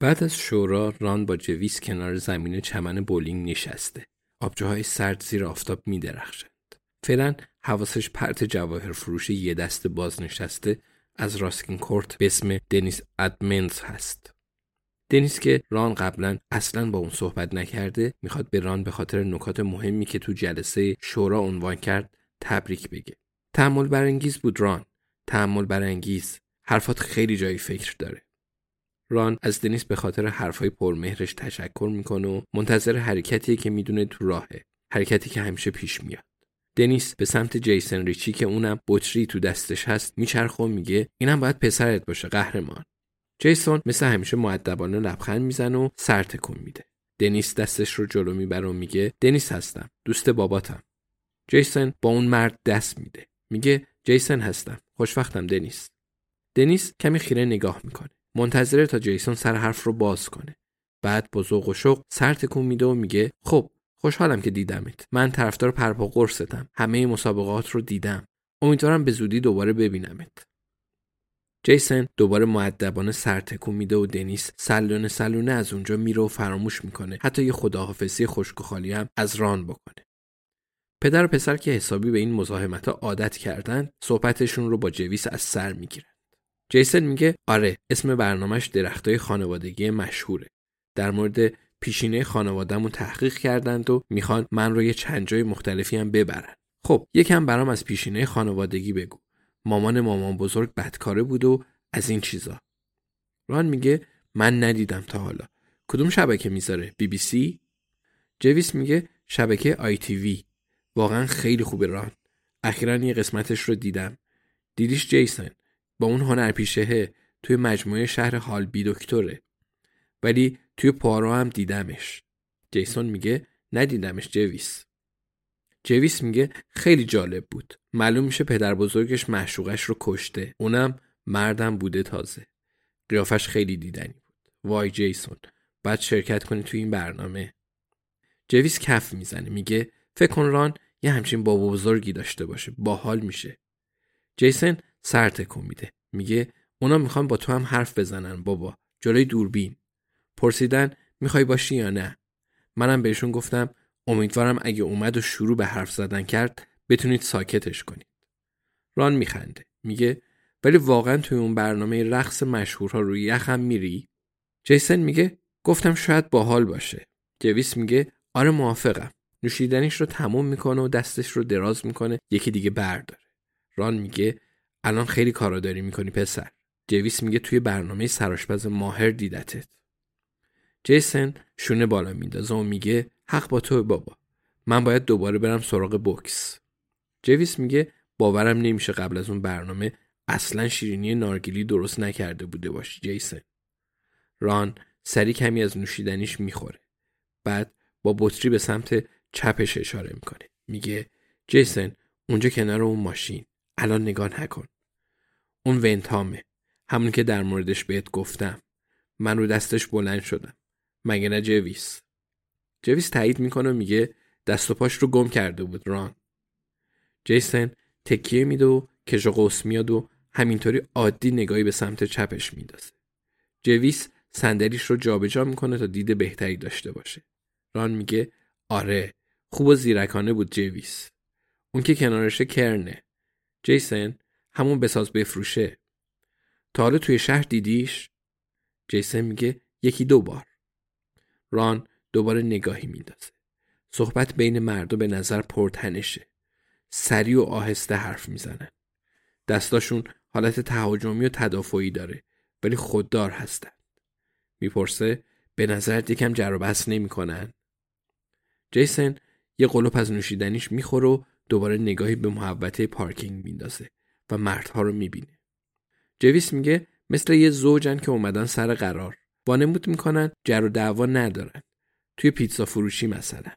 بعد از شورا ران با جویس کنار زمین چمن بولینگ نشسته. آبجوهای سرد زیر آفتاب می درخشند. فعلا حواسش پرت جواهر فروش یه دست باز نشسته از راسکین کورت به اسم دنیس ادمنز هست. دنیس که ران قبلا اصلا با اون صحبت نکرده می‌خواد به ران به خاطر نکات مهمی که تو جلسه شورا عنوان کرد تبریک بگه. تحمل برانگیز بود ران. تحمل برانگیز. حرفات خیلی جایی فکر داره. ران از دنیس به خاطر حرفای پرمهرش تشکر می‌کنه و منتظر حرکتیه که می‌دونه تو راهه. حرکتی که همیشه پیش میاد. دنیس به سمت جیسن ریچی که اونم بطری تو دستش هست میچرخه و میگه اینم باید پسرت باشه قهرمان. جیسون مثل همیشه معدبانه لبخند می‌زنه و سر تکون میده. دنیس دستش رو جلو می‌بره و میگه دنیس هستم. دوست باباتم. جیسن با اون مرد دست میده. میگه جیسن هستم. خوشوقتم دنیس. دنیس کمی خیره نگاه می‌کنه. منتظره تا جیسون سر حرف رو باز کنه. بعد با ذوق و شوق سر تکون میده و میگه خب خوشحالم که دیدمت. من طرفدار پرپا قرصتم. همه مسابقات رو دیدم. امیدوارم به زودی دوباره ببینمت. جیسن دوباره معدبانه سر تکون میده و دنیس سلونه سلونه از اونجا میره و فراموش می‌کنه حتی یه خداحافظی خشک و خالی هم از ران بکنه پدر و پسر که حسابی به این مزاحمت عادت کردن صحبتشون رو با جویس از سر می‌گیرن جیسن میگه آره اسم برنامهش درختای خانوادگی مشهوره. در مورد پیشینه خانوادهمون تحقیق کردند و می‌خوان من رو یه چند جای مختلفی هم ببرن. خب یکم برام از پیشینه خانوادگی بگو. مامان مامان بزرگ بدکاره بود و از این چیزا. ران میگه من ندیدم تا حالا. کدوم شبکه می‌ذاره؟ بی بی سی؟ جویس میگه شبکه آی تی وی. واقعا خیلی خوبه ران. اخیرا یه قسمتش رو دیدم. دیدیش جیسن؟ با اون هنرپیشهه توی مجموعه شهر هالبی دکتره. ولی توی پوآرو هم دیدمش. جیسن میگه ندیدمش جویس. جویس میگه خیلی جالب بود. معلوم میشه پدر بزرگش معشوقش رو کشته. اونم مردم بوده تازه. قیافش خیلی دیدنی بود. وای جیسن بعد شرکت کنی توی این برنامه. جویس کف می‌زنه. میگه فکر کن ران یه همچین بابا بزرگی داشته باشه. باحال میشه. جیسن سر تکون میده. میگه اونا می‌خوان با تو هم حرف بزنن بابا. جلوی دوربین. پرسیدن می‌خوای باشی یا نه؟ منم بهشون گفتم امیدوارم اگه اومد و شروع به حرف زدن کرد بتونید ساکتش کنید. ران میخنده. میگه ولی واقعا توی اون برنامه رقص مشهورها روی یخم میری؟ جیسن میگه گفتم شاید باحال باشه. جویس میگه آره موافقم. نوشیدنیش رو تموم می‌کنه و دستش رو دراز می‌کنه. یکی دیگه برداره. ران میگه الان خیلی کارا داری می‌کنی پسر. جویس میگه توی برنامه سراشپز ماهر دیدتت. جیسن شونه بالا میندازه و میگه حق با تو بابا. من باید دوباره برم سراغ بوکس. جویس میگه باورم نمیشه قبل از اون برنامه اصلا شیرینی نارگیلی درست نکرده بوده باشی جیسن. ران سری کمی از نوشیدنیش می‌خوره. بعد با بطری به سمت چپش اشاره می‌کنه. میگه جیسن اونجا کنار اون ماشین. الان نگاه نکن. اون ونتامه. همون که در موردش بهت گفتم. من رو دستش بلند شدم. مگه نه جویس؟ جویس تایید می‌کنه و میگه دست و پاش رو گم کرده بود ران. جیسن تکیه میده و کش قوس میاد و همینطوری عادی نگاهی به سمت چپش میندازه. جویس صندلیش رو جابجا می‌کنه تا دید بهتری داشته باشه. ران میگه آره خوب و زیرکانه بود جویس. اون که کنارشه کرنه. جیسن همون بساز بفروشه. تا حالا توی شهر دیدیش؟ جیسن میگه یکی دو بار. ران دوباره نگاهی میندازه. صحبت بین مردا به نظر پرتنشه. سریع و آهسته حرف می‌زنن. دستاشون حالت تهاجمی و تدافعی داره ولی خوددار هستن. می‌پرسه به نظرت یکم جر و بحث نمی‌کنن؟ جیسن یه قلوپ از نوشیدنیش می‌خوره و دوباره نگاهی به محوطه پارکینگ میندازه. و مردها رو می‌بینه. جویس میگه مثل یه زوجن که اومدن سر قرار. وانمود می‌کنن جر و دعوا ندارن. توی پیتزا فروشی مثلا.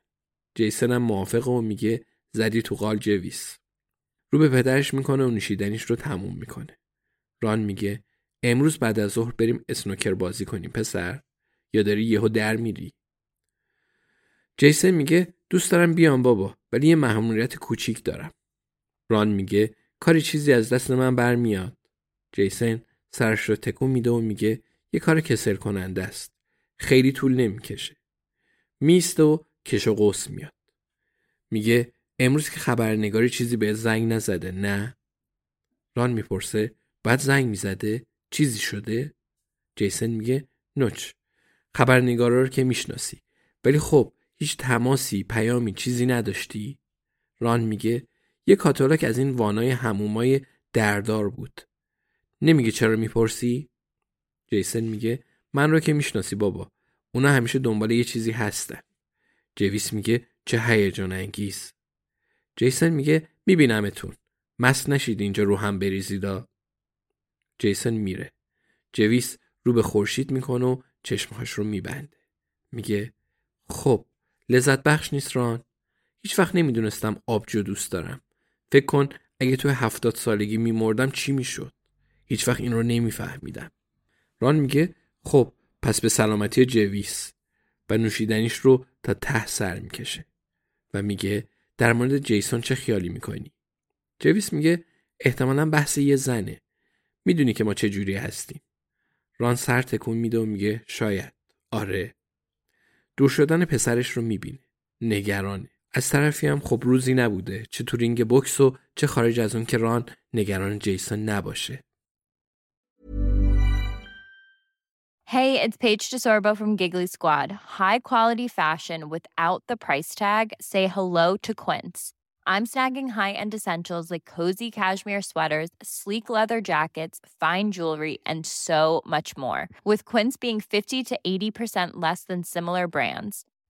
جیسن هم موافقه و میگه زدی تو قال جویس. رو به پدرش می‌کنه و نوشیدنیش رو تموم می‌کنه. ران میگه امروز بعد از ظهر بریم اسنوکر بازی کنیم پسر؟ یا داری یهو در میری؟ جیسن میگه دوست دارم بیام بابا ولی یه مهمونیت کوچیک دارم. ران میگه کاری چیزی از دست من برمیاد. جیسن سرش رو تکون میده و میگه یه کار کسل کننده است. خیلی طول نمی‌کشه. میست و کش و قوس میاد. میگه امروز که خبرنگاری چیزی به زنگ نزده نه؟ ران می‌پرسه بعد زنگ می‌زده چیزی شده؟ جیسن میگه نوچ خبرنگارا رو که می‌شناسی. ولی خب هیچ تماسی پیامی چیزی نداشتی؟ ران میگه یه کاتالوگ از این وانای همومای دردار بود. نمیگه چرا می‌پرسی؟ جیسن میگه من رو که می‌شناسی بابا. اونا همیشه دنبال یه چیزی هستن. جویس میگه چه هیجان انگیز. جیسن میگه میبینمتون. مست نشید اینجا رو هم بریزیدا جیسن میره. جویس رو به خورشید می‌کنه و چشمهاش رو میبنده. میگه خب لذت بخش نیست ران. هیچ وقت نمی‌دونستم آبجو دوست دارم. فکر کن اگه تو هفتاد سالگی میمردم چی می‌شد؟ هیچ وقت این رو نمیفهمیدم. ران میگه خب پس به سلامتی جویس. و نوشیدنیش رو تا ته سر می‌کشه. و میگه در مورد جیسون چه خیالی می‌کنی؟ جویس میگه احتمالا بحث یه زنه. می‌دونی که ما چه جوری هستیم. ران سر تکون میده و میگه شاید. آره. دور شدن پسرش رو می‌بینه. نگرانه. از طرفی هم خب روزی نبوده چه تو رینگ و چه خارج از اون که ران نگران جیسون نباشه Hey, it's Paige DeSorbo from Giggly Squad. High quality fashion without the price tag. Say hello to Quince. I'm snagging high-end essentials like cozy cashmere sweaters, sleek leather jackets, fine jewelry, and so much more. With Quince being 50 to 80% less than similar brands.